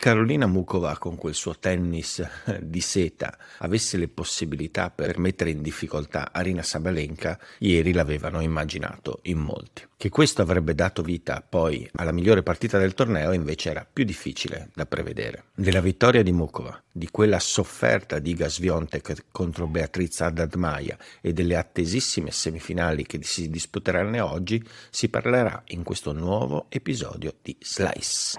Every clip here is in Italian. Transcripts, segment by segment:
Carolina Mukova con quel suo tennis di seta avesse le possibilità per mettere in difficoltà Arina Sabalenka, ieri l'avevano immaginato in molti. Che questo avrebbe dato vita poi alla migliore partita del torneo invece era più difficile da prevedere. Della vittoria di Mukova, di quella sofferta di Iga Swiatek contro Beatriz Haddad-Maia e delle attesissime semifinali che si disputeranno oggi si parlerà in questo nuovo episodio di Slice.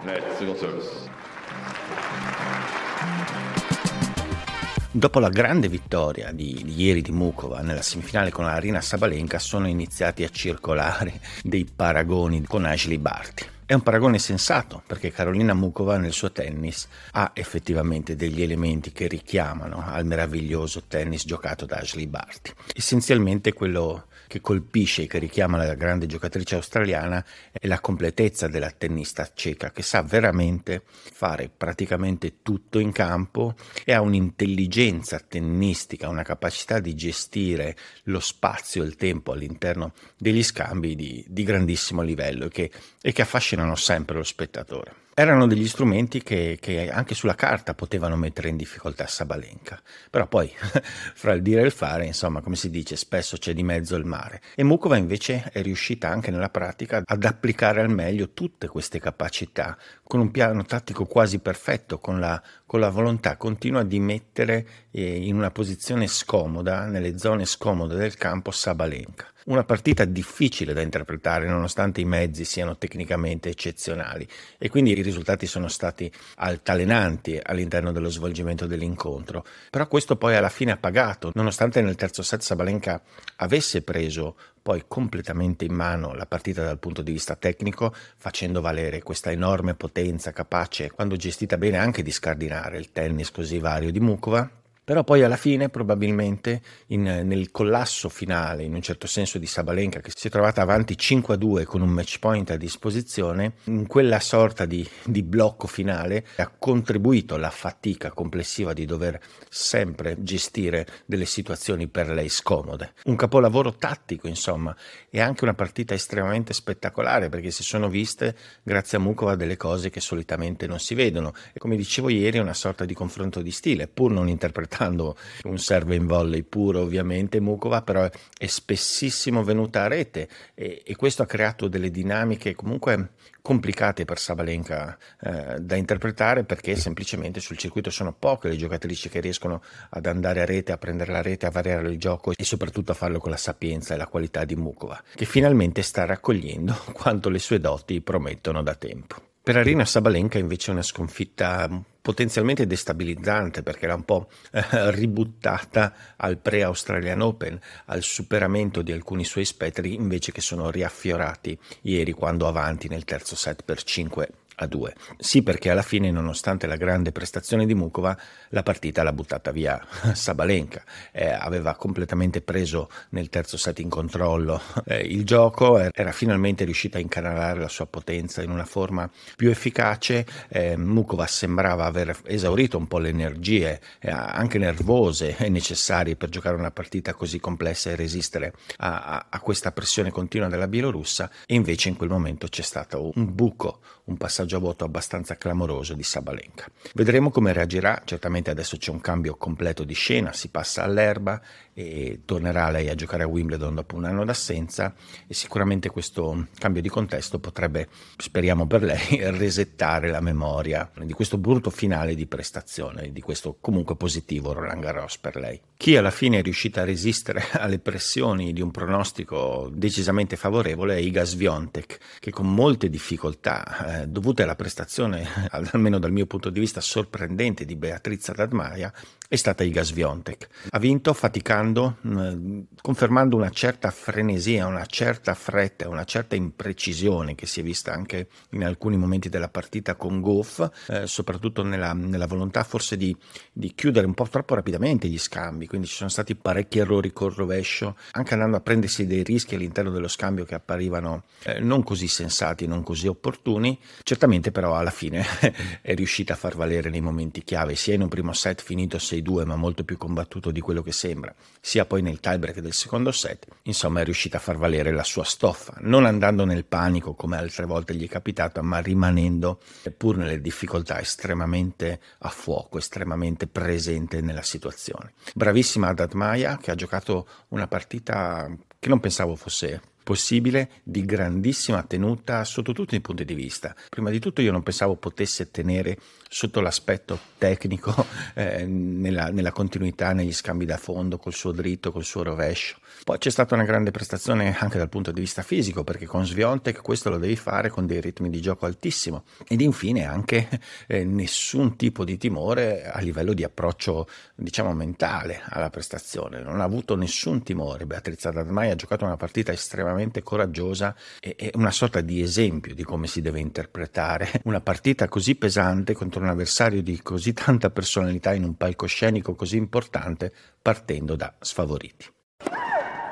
Dopo la grande vittoria di, di, ieri di Mukova nella semifinale con Arina Sabalenka sono iniziati a circolare dei paragoni con Ashley Barty. È un paragone sensato perché Carolina Mukova nel suo tennis ha effettivamente degli elementi che richiamano al meraviglioso tennis giocato da Ashley Barty. Essenzialmente quello che colpisce e che richiama la grande giocatrice australiana è la completezza della tennista ceca che sa veramente fare praticamente tutto in campo e ha un'intelligenza tennistica, una capacità di gestire lo spazio e il tempo all'interno degli scambi di, di grandissimo livello e che, e che affascinano sempre lo spettatore erano degli strumenti che, che, anche sulla carta potevano mettere in difficoltà Sabalenka. Però poi, fra il dire e il fare, insomma, come si dice, spesso c'è di mezzo il mare. E Mukova invece è riuscita anche nella pratica ad applicare al meglio tutte queste capacità, con un piano tattico quasi perfetto, con la, con la volontà continua di mettere eh, in una posizione scomoda, nelle zone scomode del campo, Sabalenka. Una partita difficile da interpretare nonostante i mezzi siano tecnicamente eccezionali e quindi i risultati sono stati altalenanti all'interno dello svolgimento dell'incontro. Però questo poi alla fine ha pagato, nonostante nel terzo set Sabalenka avesse preso poi completamente in mano la partita dal punto di vista tecnico, facendo valere questa enorme potenza capace, quando gestita bene, anche di scardinare il tennis così vario di Mukova però poi alla fine, probabilmente, in, nel collasso finale, in un certo senso, di Sabalenka, che si è trovata avanti 5-2 con un match point a disposizione, in quella sorta di, di blocco finale ha contribuito alla fatica complessiva di dover sempre gestire delle situazioni per lei scomode. Un capolavoro tattico, insomma, e anche una partita estremamente spettacolare, perché si sono viste, grazie a Mukova, delle cose che solitamente non si vedono. E come dicevo ieri, è una sorta di confronto di stile, pur non interpretando portando un serve in volley puro ovviamente Mukova però è spessissimo venuta a rete e, e questo ha creato delle dinamiche comunque complicate per Sabalenka eh, da interpretare perché semplicemente sul circuito sono poche le giocatrici che riescono ad andare a rete, a prendere la rete, a variare il gioco e soprattutto a farlo con la sapienza e la qualità di Mukova che finalmente sta raccogliendo quanto le sue doti promettono da tempo. Per Arina Sabalenka invece è una sconfitta potenzialmente destabilizzante perché era un po' eh, ributtata al pre-Australian Open, al superamento di alcuni suoi spettri invece che sono riaffiorati ieri quando avanti nel terzo set per 5 a 2. Sì, perché alla fine, nonostante la grande prestazione di Mukova, la partita l'ha buttata via Sabalenka. Eh, aveva completamente preso nel terzo set in controllo eh, il gioco, era finalmente riuscita a incanalare la sua potenza in una forma più efficace. Eh, Mukova sembrava aver esaurito un po' le energie, eh, anche nervose, necessarie per giocare una partita così complessa e resistere a, a, a questa pressione continua della Bielorussa. E invece in quel momento c'è stato un buco, un passaggio voto abbastanza clamoroso di Sabalenka. Vedremo come reagirà, certamente adesso c'è un cambio completo di scena, si passa all'erba e tornerà lei a giocare a Wimbledon dopo un anno d'assenza e sicuramente questo cambio di contesto potrebbe, speriamo per lei, resettare la memoria di questo brutto finale di prestazione, di questo comunque positivo Roland Garros per lei. Chi alla fine è riuscita a resistere alle pressioni di un pronostico decisamente favorevole è Iga Swiatek, che con molte difficoltà eh, dovute alla prestazione, almeno dal mio punto di vista, sorprendente di Beatrice Radmaia, è stata Iga Swiatek. Ha vinto faticando, eh, confermando una certa frenesia, una certa fretta, una certa imprecisione che si è vista anche in alcuni momenti della partita con Goff, eh, soprattutto nella, nella, volontà forse di, di, chiudere un po' troppo rapidamente gli scambi, quindi ci sono stati parecchi errori col rovescio, anche andando a prendersi dei rischi all'interno dello scambio che apparivano eh, non così sensati, non così opportuni, certamente però alla fine è riuscita a far valere nei momenti chiave, sia in un primo set finito 6 6-2 ma molto più combattuto di quello che sembra, sia poi nel tiebreak del secondo set, insomma è riuscita a far valere la sua stoffa, non andando nel panico come altre volte gli è capitato, ma rimanendo pur nelle difficoltà estremamente a fuoco, estremamente presente nella situazione. Bravissima Adad Maya che ha giocato una partita che non pensavo fosse possibile di grandissima tenuta sotto tutti i punti di vista. Prima di tutto io non pensavo potesse tenere sotto l'aspetto tecnico, eh, nella, nella, continuità, negli scambi da fondo, col suo dritto, col suo rovescio. Poi c'è stata una grande prestazione anche dal punto di vista fisico, perché con Sviontek questo lo devi fare con dei ritmi di gioco altissimo. Ed infine anche eh, nessun tipo di timore a livello di approccio, diciamo, mentale alla prestazione. Non ha avuto nessun timore. Beatrice Adadmai ha giocato una partita estremamente coraggiosa e, e una sorta di esempio di come si deve interpretare una partita così pesante contro un avversario di così tanta personalità in un palcoscenico così importante partendo da sfavoriti.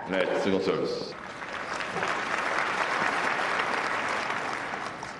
Net, single service.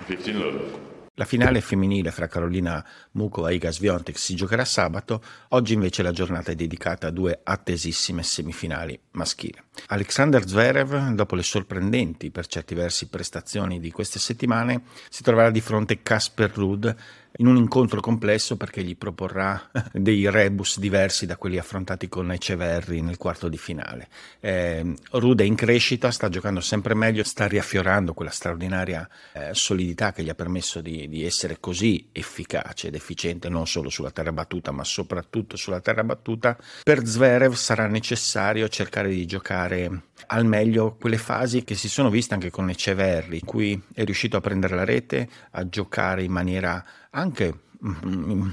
15 love. La finale femminile fra Carolina Mukova e Iga Swiatek si giocherà sabato, oggi invece la giornata è dedicata a due attesissime semifinali maschili. Alexander Zverev, dopo le sorprendenti per certi versi prestazioni di queste settimane, si troverà di fronte a Casper Ruud in un incontro complesso perché gli proporrà dei rebus diversi da quelli affrontati con Eceverri nel quarto di finale. Eh, Rude è in crescita, sta giocando sempre meglio, sta riaffiorando quella straordinaria eh, solidità che gli ha permesso di, di, essere così efficace ed efficiente non solo sulla terra battuta ma soprattutto sulla terra battuta. Per Zverev sarà necessario cercare di giocare al meglio quelle fasi che si sono viste anche con Eceverri, in cui è riuscito a prendere la rete, a giocare in maniera anche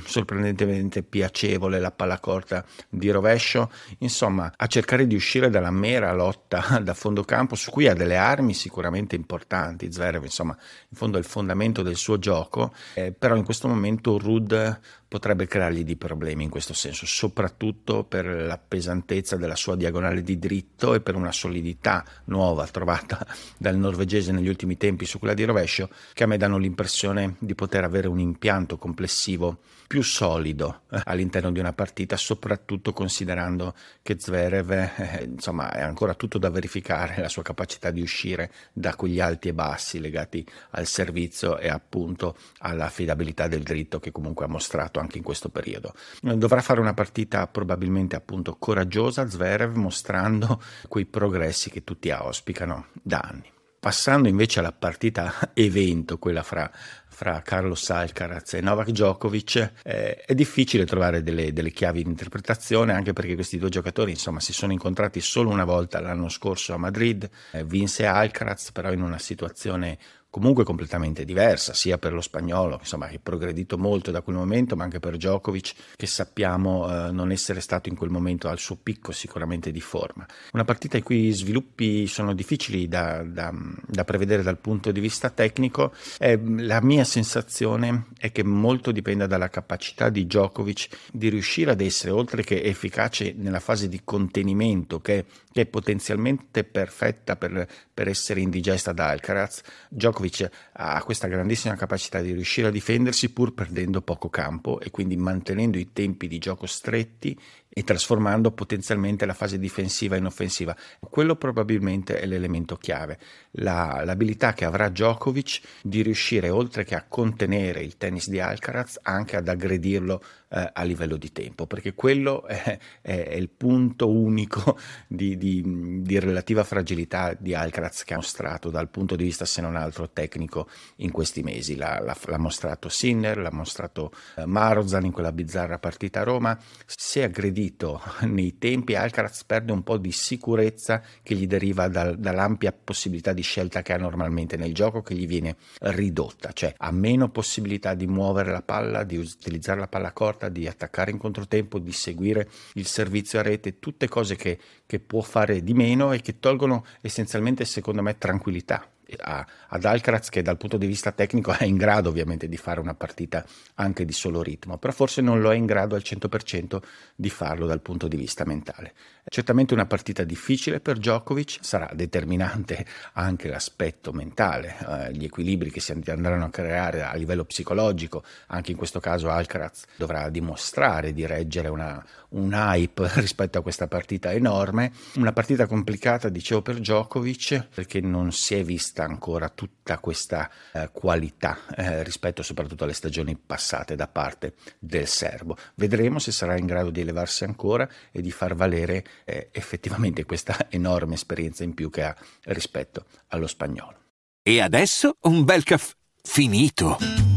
sorprendentemente piacevole la palla corta di rovescio, insomma a cercare di uscire dalla mera lotta da fondo campo su cui ha delle armi sicuramente importanti, Zverev insomma in fondo è il fondamento del suo gioco, eh, però in questo momento Rud potrebbe creargli dei problemi in questo senso, soprattutto per la pesantezza della sua diagonale di dritto e per una solidità nuova trovata dal norvegese negli ultimi tempi su quella di rovescio, che a me danno l'impressione di poter avere un impianto complessivo più solido eh, all'interno di una partita, soprattutto considerando che Zverev eh, insomma, è ancora tutto da verificare, la sua capacità di uscire da quegli alti e bassi legati al servizio e appunto all'affidabilità del dritto che comunque ha mostrato anche in questo periodo. Dovrà fare una partita probabilmente appunto coraggiosa, Zverev, mostrando quei progressi che tutti auspicano da anni. Passando invece alla partita evento, quella fra, fra Carlos Alcaraz e Novak Djokovic, eh, è difficile trovare delle, delle, chiavi di interpretazione, anche perché questi due giocatori insomma, si sono incontrati solo una volta l'anno scorso a Madrid, eh, vinse Alcaraz però in una situazione comunque completamente diversa, sia per lo spagnolo, insomma, che è progredito molto da quel momento, ma anche per Djokovic, che sappiamo eh, non essere stato in quel momento al suo picco sicuramente di forma. Una partita i cui sviluppi sono difficili da, da, da prevedere dal punto di vista tecnico. Eh, la mia sensazione è che molto dipenda dalla capacità di Djokovic di riuscire ad essere, oltre che efficace nella fase di contenimento, che, che è potenzialmente perfetta per, per essere indigesta da Alcaraz, Djokovic Djokovic ha questa grandissima capacità di riuscire a difendersi pur perdendo poco campo e quindi mantenendo i tempi di gioco stretti e trasformando potenzialmente la fase difensiva in offensiva. Quello probabilmente è l'elemento chiave, la, l'abilità che avrà Djokovic di riuscire oltre che a contenere il tennis di Alcaraz anche ad aggredirlo eh, a livello di tempo, perché quello è, è, è il punto unico di, di, di, relativa fragilità di Alcaraz che ha mostrato dal punto di vista se non altro tecnico in questi mesi. L'ha, l'ha, l'ha mostrato Sinner, l'ha mostrato eh, Marozan in quella bizzarra partita a Roma, se aggredito invertito nei tempi, Alcaraz perde un po' di sicurezza che gli deriva dal, dall'ampia possibilità di scelta che ha normalmente nel gioco, che gli viene ridotta, cioè ha meno possibilità di muovere la palla, di utilizzare la palla corta, di attaccare in controtempo, di seguire il servizio a rete, tutte cose che, che può fare di meno e che tolgono essenzialmente, secondo me, tranquillità ad Alcaraz che dal punto di vista tecnico è in grado ovviamente di fare una partita anche di solo ritmo, però forse non lo è in grado al 100% di farlo dal punto di vista mentale. È certamente una partita difficile per Djokovic, sarà determinante anche l'aspetto mentale, eh, gli equilibri che si andranno a creare a livello psicologico, anche in questo caso Alcaraz dovrà dimostrare di reggere una, un hype rispetto a questa partita enorme, una partita complicata dicevo per Djokovic perché non si è vista vista ancora tutta questa eh, qualità eh, rispetto soprattutto alle stagioni passate da parte del serbo. Vedremo se sarà in grado di elevarsi ancora e di far valere eh, effettivamente questa enorme esperienza in più che ha rispetto allo spagnolo. E adesso un bel caffè finito.